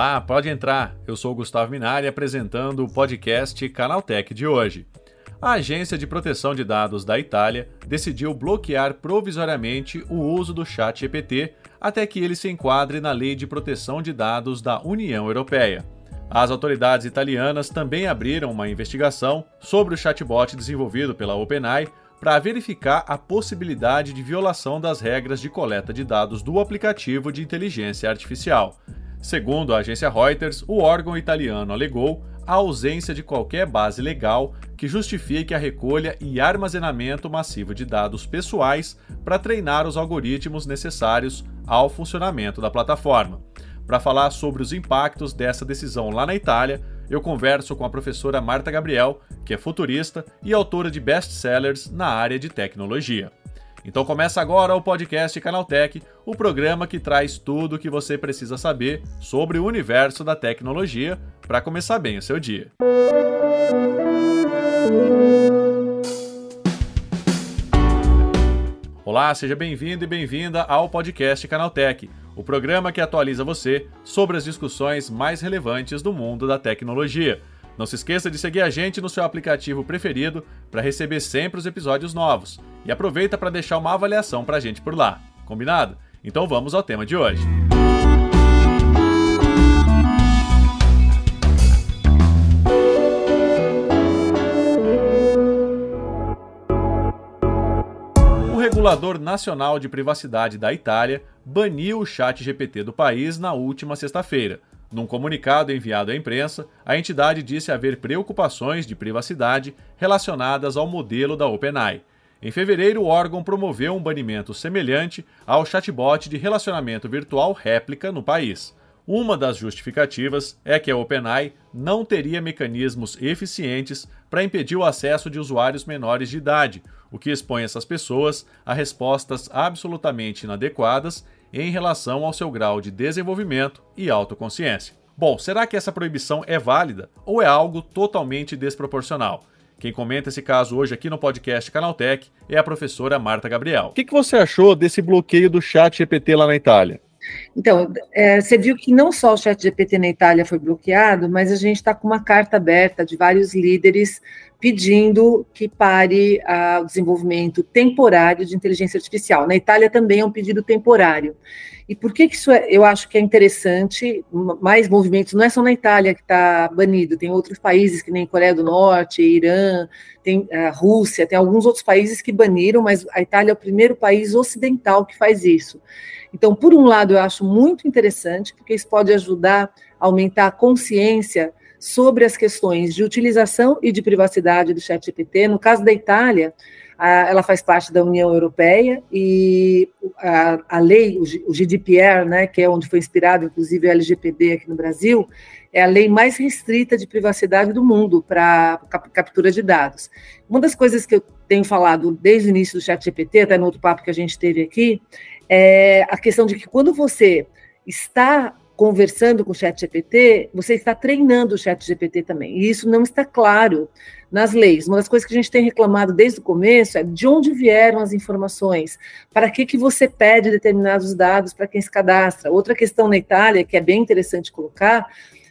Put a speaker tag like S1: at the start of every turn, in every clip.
S1: Olá, pode entrar. Eu sou Gustavo Minari apresentando o podcast Canaltech de hoje. A Agência de Proteção de Dados da Itália decidiu bloquear provisoriamente o uso do Chat GPT até que ele se enquadre na Lei de Proteção de Dados da União Europeia. As autoridades italianas também abriram uma investigação sobre o chatbot desenvolvido pela OpenAI para verificar a possibilidade de violação das regras de coleta de dados do aplicativo de inteligência artificial. Segundo a agência Reuters, o órgão italiano alegou a ausência de qualquer base legal que justifique a recolha e armazenamento massivo de dados pessoais para treinar os algoritmos necessários ao funcionamento da plataforma. Para falar sobre os impactos dessa decisão lá na Itália, eu converso com a professora Marta Gabriel, que é futurista e autora de best-sellers na área de tecnologia. Então começa agora o podcast Canaltech, o programa que traz tudo o que você precisa saber sobre o universo da tecnologia para começar bem o seu dia. Olá, seja bem-vindo e bem-vinda ao podcast Canaltech, o programa que atualiza você sobre as discussões mais relevantes do mundo da tecnologia. Não se esqueça de seguir a gente no seu aplicativo preferido para receber sempre os episódios novos. E aproveita para deixar uma avaliação para a gente por lá. Combinado? Então vamos ao tema de hoje. Regulador Nacional de Privacidade da Itália baniu o chat GPT do país na última sexta-feira. Num comunicado enviado à imprensa, a entidade disse haver preocupações de privacidade relacionadas ao modelo da OpenAI. Em fevereiro, o órgão promoveu um banimento semelhante ao chatbot de relacionamento virtual réplica no país. Uma das justificativas é que a OpenAI não teria mecanismos eficientes para impedir o acesso de usuários menores de idade, o que expõe essas pessoas a respostas absolutamente inadequadas em relação ao seu grau de desenvolvimento e autoconsciência. Bom, será que essa proibição é válida ou é algo totalmente desproporcional? Quem comenta esse caso hoje aqui no podcast Canaltech é a professora Marta Gabriel. O que, que você achou desse bloqueio do chat GPT lá na Itália?
S2: Então, é, você viu que não só o chat GPT na Itália foi bloqueado, mas a gente está com uma carta aberta de vários líderes pedindo que pare o desenvolvimento temporário de inteligência artificial. Na Itália também é um pedido temporário. E por que, que isso é, eu acho que é interessante? Mais movimentos, não é só na Itália que está banido, tem outros países que nem Coreia do Norte, Irã, tem a Rússia, tem alguns outros países que baniram, mas a Itália é o primeiro país ocidental que faz isso. Então, por um lado, eu acho muito interessante, porque isso pode ajudar a aumentar a consciência sobre as questões de utilização e de privacidade do ChatGPT. No caso da Itália, ela faz parte da União Europeia e a, a lei, o GDPR, né, que é onde foi inspirado, inclusive, o LGPD aqui no Brasil, é a lei mais restrita de privacidade do mundo para captura de dados. Uma das coisas que eu tenho falado desde o início do ChatGPT, até no outro papo que a gente teve aqui, é a questão de que quando você está conversando com o chat GPT, você está treinando o chat GPT também. E isso não está claro nas leis. Uma das coisas que a gente tem reclamado desde o começo é de onde vieram as informações, para que, que você pede determinados dados para quem se cadastra. Outra questão na Itália, que é bem interessante colocar,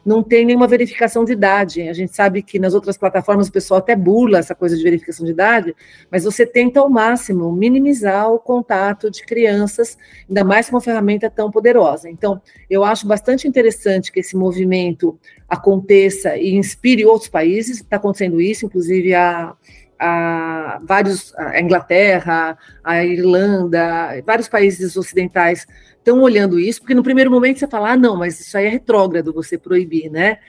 S2: não tem nenhuma verificação de idade. A gente sabe que nas outras plataformas o pessoal até burla essa coisa de verificação de idade, mas você tenta ao máximo minimizar o contato de crianças, ainda mais com uma ferramenta tão poderosa. Então, eu acho bastante interessante que esse movimento aconteça e inspire outros países. Está acontecendo isso, inclusive a a vários, a Inglaterra, a Irlanda, vários países ocidentais estão olhando isso, porque no primeiro momento você fala, ah, não, mas isso aí é retrógrado você proibir, né?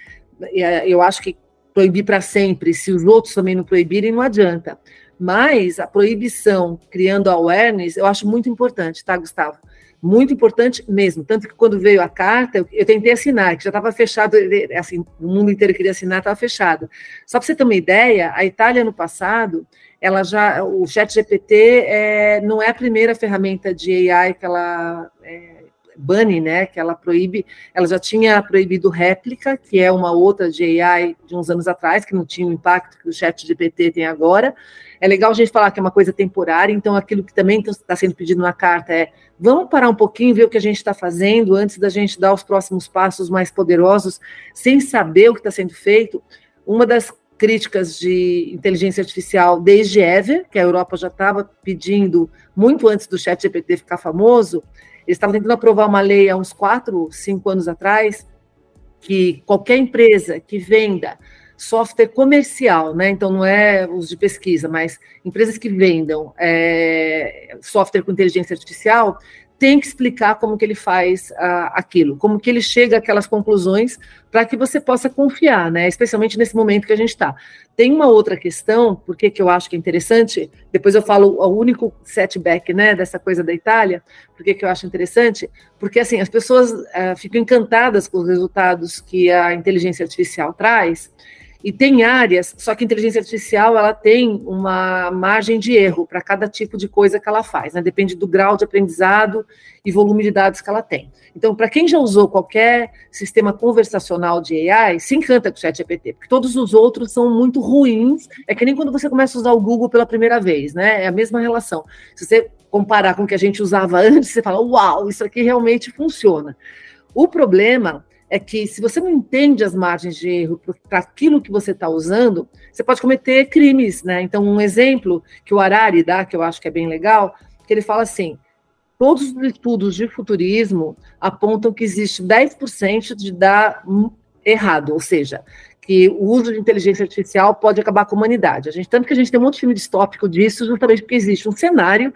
S2: Eh, eu acho que proibir para sempre, se os outros também não proibirem, não adianta. Mas a proibição criando awareness, eu acho muito importante, tá, Gustavo? Muito importante mesmo. Tanto que quando veio a carta, eu, tentei assinar, que já estava fechado, assim, o mundo inteiro queria assinar, estava fechado. Só para você ter uma ideia, a Itália, no passado, ela já, o Chat GPT é, não é a primeira ferramenta de AI que ela é, bane, né, que ela proíbe, ela já tinha proibido réplica, que é uma outra de AI de uns anos atrás, que não tinha o impacto que o chat GPT tem agora. É legal a gente falar que é uma coisa temporária, então aquilo que também está sendo pedido na carta é vamos parar um pouquinho, ver o que a gente está fazendo antes da gente dar os próximos passos mais poderosos, sem saber o que está sendo feito. Uma das críticas de inteligência artificial desde Ever, que a Europa já estava pedindo muito antes do chat GPT ficar famoso, eles estavam tentando aprovar uma lei há uns quatro, cinco anos atrás, que qualquer empresa que venda software comercial, né? Então não é os de pesquisa, mas empresas que vendam é, software com inteligência artificial tem que explicar como que ele faz uh, aquilo, como que ele chega àquelas conclusões para que você possa confiar, né? Especialmente nesse momento que a gente está. Tem uma outra questão, porque que eu acho que é interessante, depois eu falo o único setback, né, dessa coisa da Itália, porque que eu acho interessante, porque assim, as pessoas uh, ficam encantadas com os resultados que a inteligência artificial traz, e tem áreas, só que inteligência artificial ela tem uma margem de erro para cada tipo de coisa que ela faz, né? Depende do grau de aprendizado e volume de dados que ela tem. Então, para quem já usou qualquer sistema conversacional de AI, se encanta com o ChatGPT, porque todos os outros são muito ruins. É que nem quando você começa a usar o Google pela primeira vez, né? É a mesma relação. Se você comparar com o que a gente usava antes, você fala: "Uau, isso aqui realmente funciona". O problema é que se você não entende as margens de erro para aquilo que você está usando, você pode cometer crimes, né? Então, um exemplo que o Harari dá, que eu acho que é bem legal, que ele fala assim: todos os estudos de futurismo apontam que existe 10% de dar errado, ou seja, que o uso de inteligência artificial pode acabar com a humanidade. A gente, tanto que a gente tem um monte de filme distópico disso, justamente porque existe um cenário.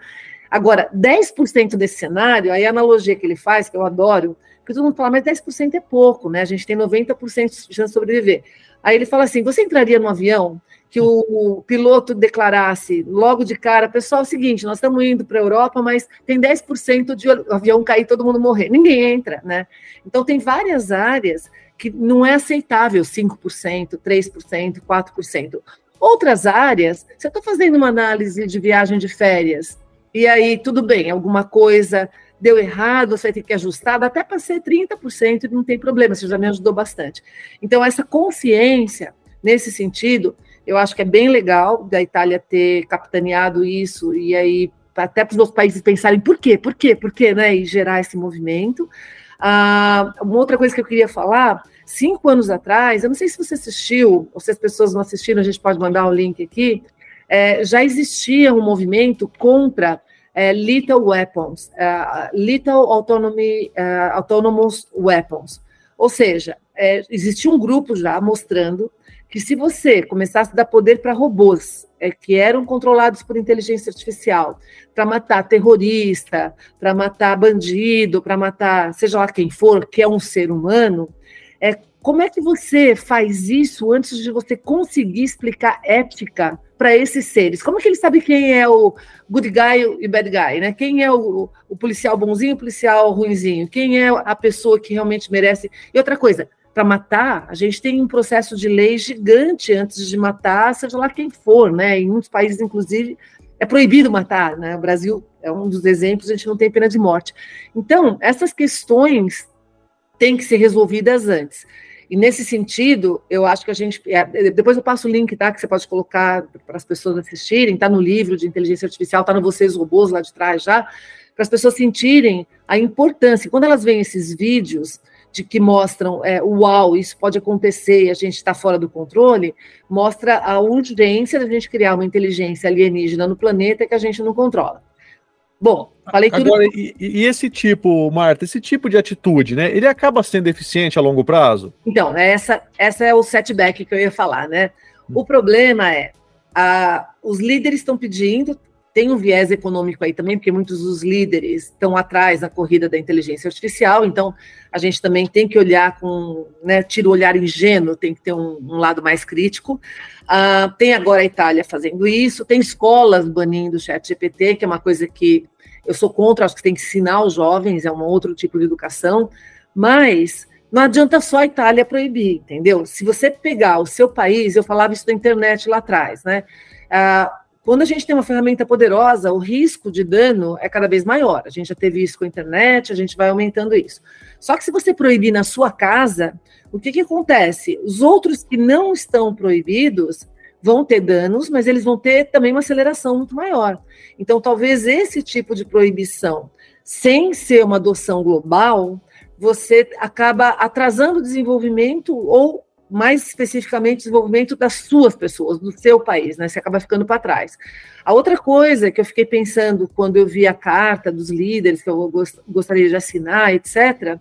S2: Agora, 10% desse cenário, aí a analogia que ele faz, que eu adoro, porque todo mundo fala, mas 10% é pouco, né? A gente tem 90% de chance de sobreviver. Aí ele fala assim: você entraria no avião que o, piloto declarasse logo de cara, pessoal, é o seguinte, nós estamos indo para a Europa, mas tem 10% de avião cair todo mundo morrer. Ninguém entra, né? Então tem várias áreas que não é aceitável 5%, 3%, 4%. Outras áreas, você está fazendo uma análise de viagem de férias, e aí tudo bem, alguma coisa deu errado, você vai ter que ajustar, dá até para ser 30% e não tem problema, você já me ajudou bastante. Então, essa consciência, nesse sentido, eu acho que é bem legal da Itália ter capitaneado isso, e aí até para os outros países pensarem por quê, por quê, por quê, né, e gerar esse movimento. Ah, uma outra coisa que eu queria falar, cinco anos atrás, eu não sei se você assistiu, ou se as pessoas não assistiram, a gente pode mandar o um link aqui, é, já existia um movimento contra é, Little Weapons, é, Little Autonomy, é, Autonomous Weapons. Ou seja, é, existia um grupo já mostrando que se você começasse a dar poder para robôs é, que eram controlados por inteligência artificial, para matar terrorista, para matar bandido, para matar seja lá quem for, que é um ser humano, é, como é que você faz isso antes de você conseguir explicar ética para esses seres? Como é que ele sabe quem é o good guy e bad guy, né? Quem é o, o policial bonzinho, o policial ruinzinho? Quem é a pessoa que realmente merece? E outra coisa, para matar, a gente tem um processo de lei gigante antes de matar, seja lá quem for, né? Em muitos países, inclusive, é proibido matar, né? O Brasil é um dos exemplos, a gente não tem pena de morte. Então, essas questões têm que ser resolvidas antes. E nesse sentido, eu acho que a gente. É, depois eu passo o link, tá? Que você pode colocar para as pessoas assistirem, está no livro de inteligência artificial, está no Vocês Robôs lá de trás já, para as pessoas sentirem a importância. Quando elas veem esses vídeos de que mostram, é, uau, isso pode acontecer e a gente está fora do controle, mostra a urgência da gente criar uma inteligência alienígena no planeta que a gente não controla. Bom, falei tudo.
S1: Agora, e, e, esse tipo, Marta, esse tipo de atitude, né? Ele acaba sendo eficiente a longo prazo?
S2: Então, essa, essa é o setback que eu ia falar, né? O problema é, a, os líderes estão pedindo, tem um viés econômico aí também, porque muitos dos líderes estão atrás na corrida da inteligência artificial, então a gente também tem que olhar com, né, tira o olhar ingênuo, tem que ter um, um lado mais crítico. Uh, tem agora a Itália fazendo isso, tem escolas banindo o chat GPT, que é uma coisa que eu sou contra, acho que tem que ensinar os jovens, é um outro tipo de educação, mas não adianta só a Itália proibir, entendeu? Se você pegar o seu país, eu falava isso na internet lá atrás, né? Uh, Quando a gente tem uma ferramenta poderosa, o risco de dano é cada vez maior. A gente já teve isso com a internet, a gente vai aumentando isso. Só que se você proibir na sua casa, o que, que acontece? Os outros que não estão proibidos vão ter danos, mas eles vão ter também uma aceleração muito maior. Então, talvez esse tipo de proibição, sem ser uma adoção global, você acaba atrasando o desenvolvimento ou mais especificamente desenvolvimento das suas pessoas, do seu país, né? Você acaba ficando para trás. A outra coisa que eu fiquei pensando quando eu vi a carta dos líderes que eu gostaria de assinar, etc.,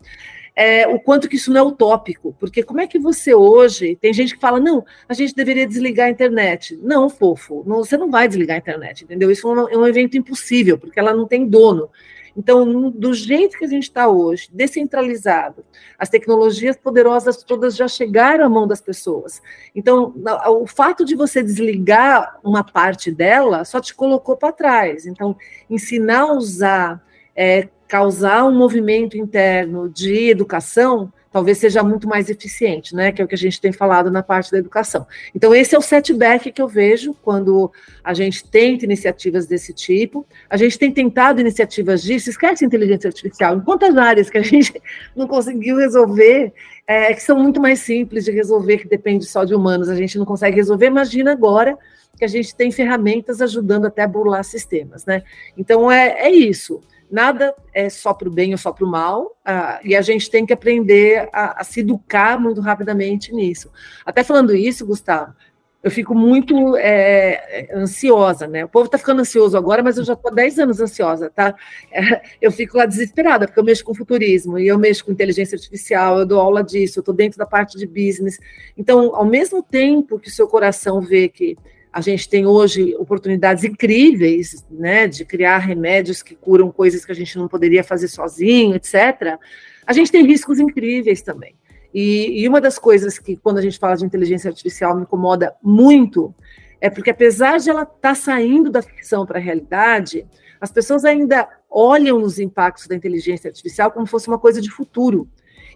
S2: é o quanto que isso não é utópico, porque como é que você hoje, tem gente que fala, não, a gente deveria desligar a internet. Não, fofo, não, você não vai desligar a internet, entendeu? Isso é um, é um evento impossível, porque ela não tem dono. Então, do jeito que a gente está hoje, descentralizado, as tecnologias poderosas todas já chegaram à mão das pessoas. Então, o fato de você desligar uma parte dela só te colocou para trás. Então, ensinar a usar, é, causar um movimento interno de educação talvez seja muito mais eficiente, né? Que é o que a gente tem falado na parte da educação. Então, esse é o setback que eu vejo quando a gente tenta iniciativas desse tipo. A gente tem tentado iniciativas disso, esquece inteligência artificial, em quantas áreas que a gente não conseguiu resolver, é, que são muito mais simples de resolver, que depende só de humanos, a gente não consegue resolver. Imagina agora que a gente tem ferramentas ajudando até a burlar sistemas, né? Então, é, é isso nada é só para o bem ou só para o mal, uh, e a gente tem que aprender a, a, se educar muito rapidamente nisso. Até falando isso, Gustavo, eu fico muito é, ansiosa, né? O povo está ficando ansioso agora, mas eu já estou há 10 anos ansiosa, tá? É, eu fico lá desesperada, porque eu mexo com futurismo, e eu mexo com inteligência artificial, eu dou aula disso, eu estou dentro da parte de business. Então, ao mesmo tempo que o seu coração vê que a gente tem hoje oportunidades incríveis, né, de criar remédios que curam coisas que a gente não poderia fazer sozinho, etc. A gente tem riscos incríveis também. E, e uma das coisas que, quando a gente fala de inteligência artificial, me incomoda muito, é porque apesar de ela estar tá saindo da ficção para a realidade, as pessoas ainda olham os impactos da inteligência artificial como fosse uma coisa de futuro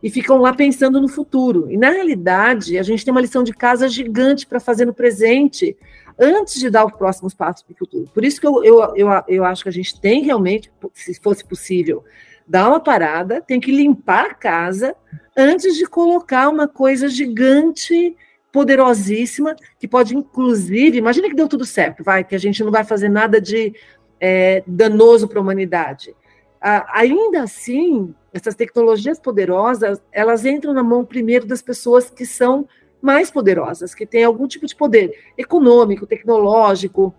S2: e ficam lá pensando no futuro. E na realidade, a gente tem uma lição de casa gigante para fazer no presente, antes de dar os próximos passos para o futuro. Por isso que eu, eu, eu, eu acho que a gente tem realmente, se fosse possível, dar uma parada, tem que limpar a casa antes de colocar uma coisa gigante, poderosíssima, que pode, inclusive, imagina que deu tudo certo, vai, que a gente não vai fazer nada de é, danoso para a humanidade. Ainda assim, essas tecnologias poderosas, elas entram na mão primeiro das pessoas que são mais poderosas, que têm algum tipo de poder econômico, tecnológico,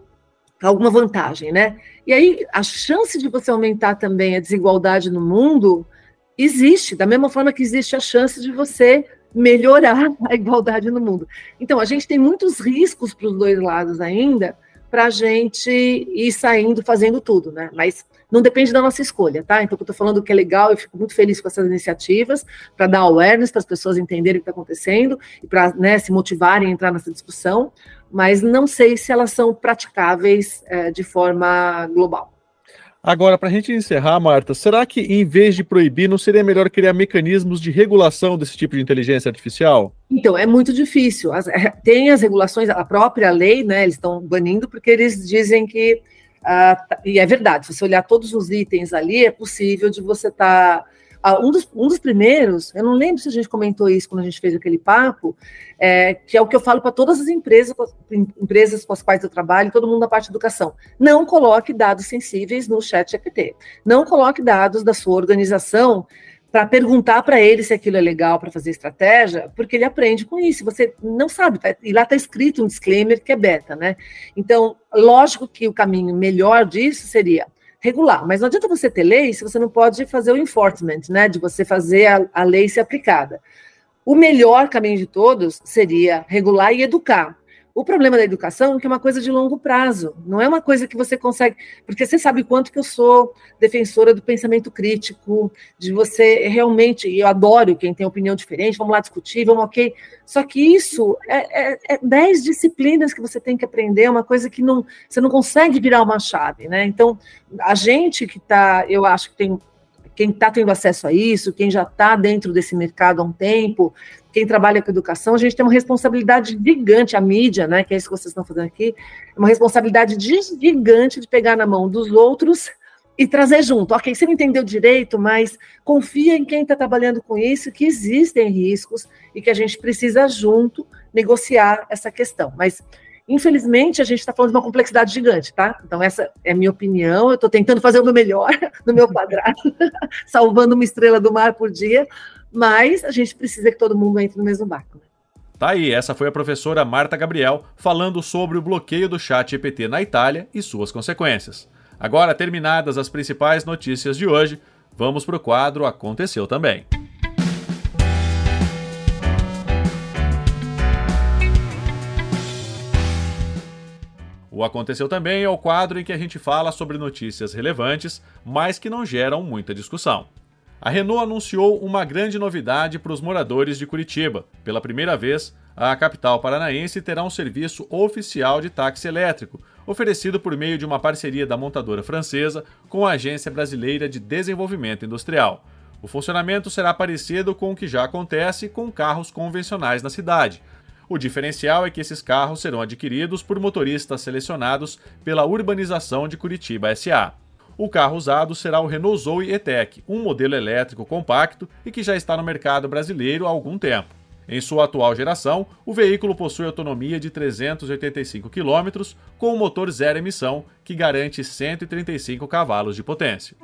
S2: alguma vantagem, né? E aí a chance de você aumentar também a desigualdade no mundo existe, da mesma forma que existe a chance de você melhorar a igualdade no mundo. Então, a gente tem muitos riscos para os dois lados ainda, para a gente ir saindo fazendo tudo, né? Mas não depende da nossa escolha, tá? Então, eu estou falando que é legal, eu fico muito feliz com essas iniciativas, para dar awareness, para as pessoas entenderem o que está acontecendo e para né, se motivarem a entrar nessa discussão, mas não sei se elas são praticáveis é, de forma global.
S1: Agora, para a gente encerrar, Marta, será que em vez de proibir, não seria melhor criar mecanismos de regulação desse tipo de inteligência artificial?
S2: Então, é muito difícil. As, é, tem as regulações, a própria lei, né? Eles estão banindo porque eles dizem que Uh, e é verdade, se você olhar todos os itens ali, é possível de você estar. Tá, uh, um, dos, um dos primeiros, eu não lembro se a gente comentou isso quando a gente fez aquele papo, é, que é o que eu falo para todas as empresas, empresas com as quais eu trabalho, todo mundo da parte de educação. Não coloque dados sensíveis no chat GPT. Não coloque dados da sua organização para perguntar para ele se aquilo é legal para fazer estratégia, porque ele aprende com isso. Você não sabe, tá, e lá está escrito um disclaimer que é beta, né? Então, lógico que o caminho melhor disso seria regular, mas não adianta você ter lei se você não pode fazer o enforcement, né? De você fazer a, a lei ser aplicada. O melhor caminho de todos seria regular e educar. O problema da educação é que é uma coisa de longo prazo, não é uma coisa que você consegue, porque você sabe quanto que eu sou defensora do pensamento crítico, de você realmente, eu adoro quem tem opinião diferente, vamos lá discutir, vamos ok. Só que isso é, é, é dez disciplinas que você tem que aprender, é uma coisa que não, você não consegue virar uma chave, né? Então, a gente que está, eu acho que tem quem está tendo acesso a isso, quem já está dentro desse mercado há um tempo, quem trabalha com educação, a gente tem uma responsabilidade gigante, a mídia, né, que é isso que vocês estão fazendo aqui, uma responsabilidade gigante de pegar na mão dos outros e trazer junto. Ok, você não entendeu direito, mas confia em quem está trabalhando com isso, que existem riscos e que a gente precisa junto negociar essa questão. Mas Infelizmente, a gente está falando de uma complexidade gigante, tá? Então, essa é a minha opinião. Eu estou tentando fazer o meu melhor no meu quadrado, salvando uma estrela do mar por dia, mas a gente precisa que todo mundo entre no mesmo barco. Né?
S1: Tá aí, essa foi a professora Marta Gabriel falando sobre o bloqueio do chat GPT na Itália e suas consequências. Agora, terminadas as principais notícias de hoje, vamos para o quadro Aconteceu Também. O Aconteceu Também é o quadro em que a gente fala sobre notícias relevantes, mas que não geram muita discussão. A Renault anunciou uma grande novidade para os moradores de Curitiba. Pela primeira vez, a capital paranaense terá um serviço oficial de táxi elétrico, oferecido por meio de uma parceria da montadora francesa com a Agência Brasileira de Desenvolvimento Industrial. O funcionamento será parecido com o que já acontece com carros convencionais na cidade, o diferencial é que esses carros serão adquiridos por motoristas selecionados pela Urbanização de Curitiba SA. O carro usado será o Renault Zoe E-Tech, um modelo elétrico compacto e que já está no mercado brasileiro há algum tempo. Em sua atual geração, o veículo possui autonomia de 385 km com um motor zero emissão que garante 135 cavalos de potência.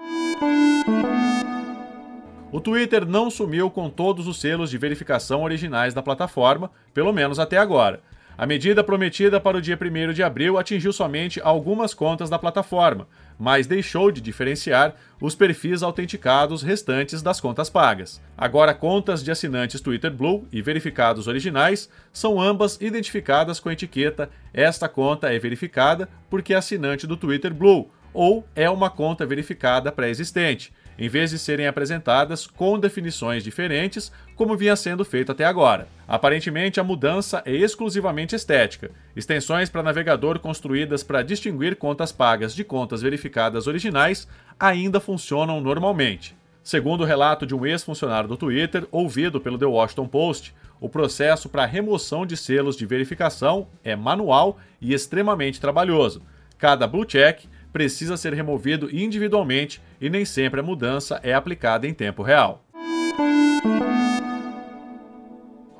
S1: O Twitter não sumiu com todos os selos de verificação originais da plataforma, pelo menos até agora. A medida prometida para o dia 1 de abril atingiu somente algumas contas da plataforma, mas deixou de diferenciar os perfis autenticados restantes das contas pagas. Agora, contas de assinantes Twitter Blue e verificados originais são ambas identificadas com a etiqueta Esta conta é verificada porque é assinante do Twitter Blue ou é uma conta verificada pré-existente em vez de serem apresentadas com definições diferentes, como vinha sendo feito até agora. Aparentemente, a mudança é exclusivamente estética. Extensões para navegador construídas para distinguir contas pagas de contas verificadas originais ainda funcionam normalmente. Segundo o relato de um ex-funcionário do Twitter, ouvido pelo The Washington Post, o processo para remoção de selos de verificação é manual e extremamente trabalhoso. Cada blue check precisa ser removido individualmente e nem sempre a mudança é aplicada em tempo real.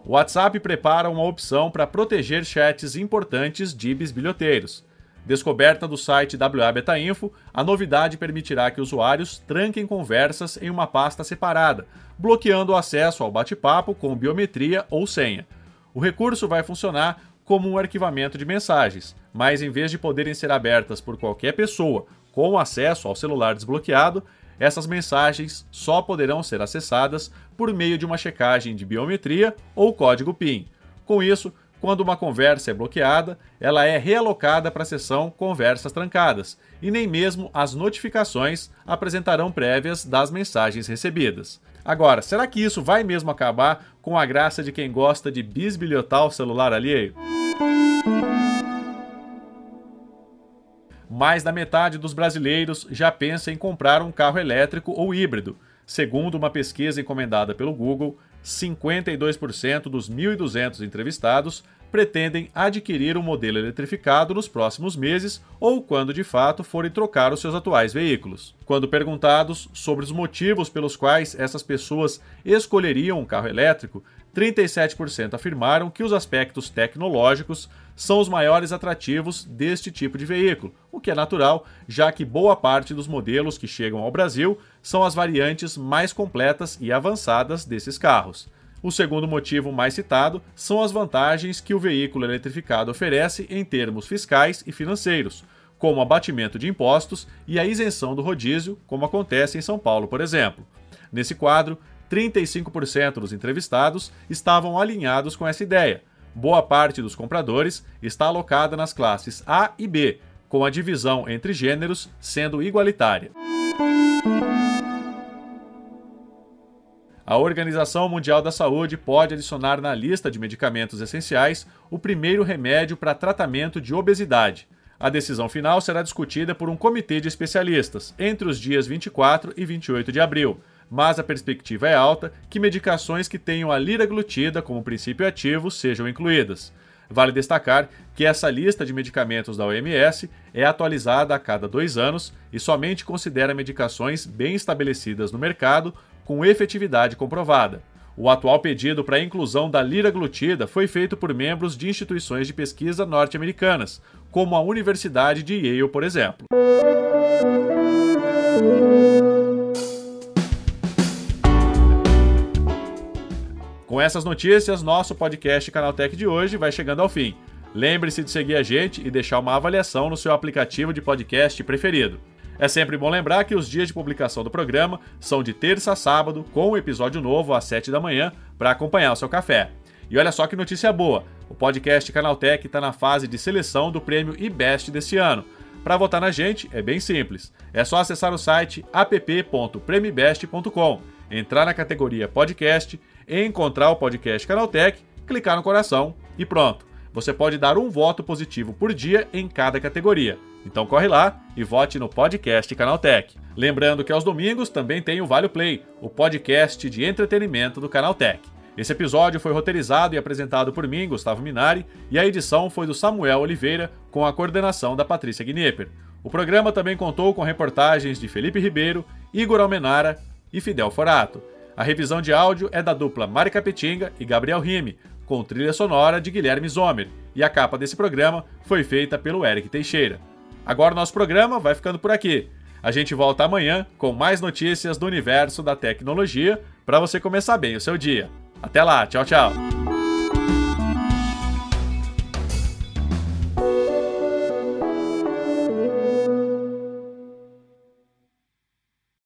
S1: O WhatsApp prepara uma opção para proteger chats importantes de bisbilhoteiros. Descoberta do site WA Beta Info, a novidade permitirá que usuários tranquem conversas em uma pasta separada, bloqueando o acesso ao bate-papo com biometria ou senha. O recurso vai funcionar como um arquivamento de mensagens, mas em vez de poderem ser abertas por qualquer pessoa com acesso ao celular desbloqueado, essas mensagens só poderão ser acessadas por meio de uma checagem de biometria ou código PIN. Com isso, quando uma conversa é bloqueada, ela é realocada para a seção Conversas Trancadas, e nem mesmo as notificações apresentarão prévias das mensagens recebidas. Agora, será que isso vai mesmo acabar com a graça de quem gosta de bisbilhotar o celular alheio? Mais da metade dos brasileiros já pensa em comprar um carro elétrico ou híbrido. Segundo uma pesquisa encomendada pelo Google, 52% dos 1.200 entrevistados pretendem adquirir um modelo eletrificado nos próximos meses ou quando de fato forem trocar os seus atuais veículos. Quando perguntados sobre os motivos pelos quais essas pessoas escolheriam um carro elétrico, 37% afirmaram que os aspectos tecnológicos são os maiores atrativos deste tipo de veículo, o que é natural, já que boa parte dos modelos que chegam ao Brasil são as variantes mais completas e avançadas desses carros. O segundo motivo mais citado são as vantagens que o veículo eletrificado oferece em termos fiscais e financeiros, como abatimento de impostos e a isenção do rodízio, como acontece em São Paulo, por exemplo. Nesse quadro, 35% dos entrevistados estavam alinhados com essa ideia. Boa parte dos compradores está alocada nas classes A e B, com a divisão entre gêneros sendo igualitária. A Organização Mundial da Saúde pode adicionar na lista de medicamentos essenciais o primeiro remédio para tratamento de obesidade. A decisão final será discutida por um comitê de especialistas entre os dias 24 e 28 de abril. Mas a perspectiva é alta que medicações que tenham a liraglutida como princípio ativo sejam incluídas. Vale destacar que essa lista de medicamentos da OMS é atualizada a cada dois anos e somente considera medicações bem estabelecidas no mercado com efetividade comprovada. O atual pedido para a inclusão da liraglutida foi feito por membros de instituições de pesquisa norte-americanas, como a Universidade de Yale, por exemplo. Com essas notícias, nosso podcast Canaltech de hoje vai chegando ao fim. Lembre-se de seguir a gente e deixar uma avaliação no seu aplicativo de podcast preferido. É sempre bom lembrar que os dias de publicação do programa são de terça a sábado, com um episódio novo às 7 da manhã para acompanhar o seu café. E olha só que notícia boa: o podcast Canaltech está na fase de seleção do prêmio IBEST desse ano. Para votar na gente é bem simples. É só acessar o site app.premibest.com, entrar na categoria podcast encontrar o podcast Canaltech, clicar no coração e pronto. Você pode dar um voto positivo por dia em cada categoria. Então corre lá e vote no podcast Canaltech. Lembrando que aos domingos também tem o Vale Play, o podcast de entretenimento do Canaltech. Esse episódio foi roteirizado e apresentado por mim, Gustavo Minari, e a edição foi do Samuel Oliveira, com a coordenação da Patrícia Gnipper. O programa também contou com reportagens de Felipe Ribeiro, Igor Almenara e Fidel Forato. A revisão de áudio é da dupla Mari Capetinga e Gabriel Rime, com trilha sonora de Guilherme Zomer, e a capa desse programa foi feita pelo Eric Teixeira. Agora o nosso programa vai ficando por aqui. A gente volta amanhã com mais notícias do universo da tecnologia para você começar bem o seu dia. Até lá, tchau, tchau.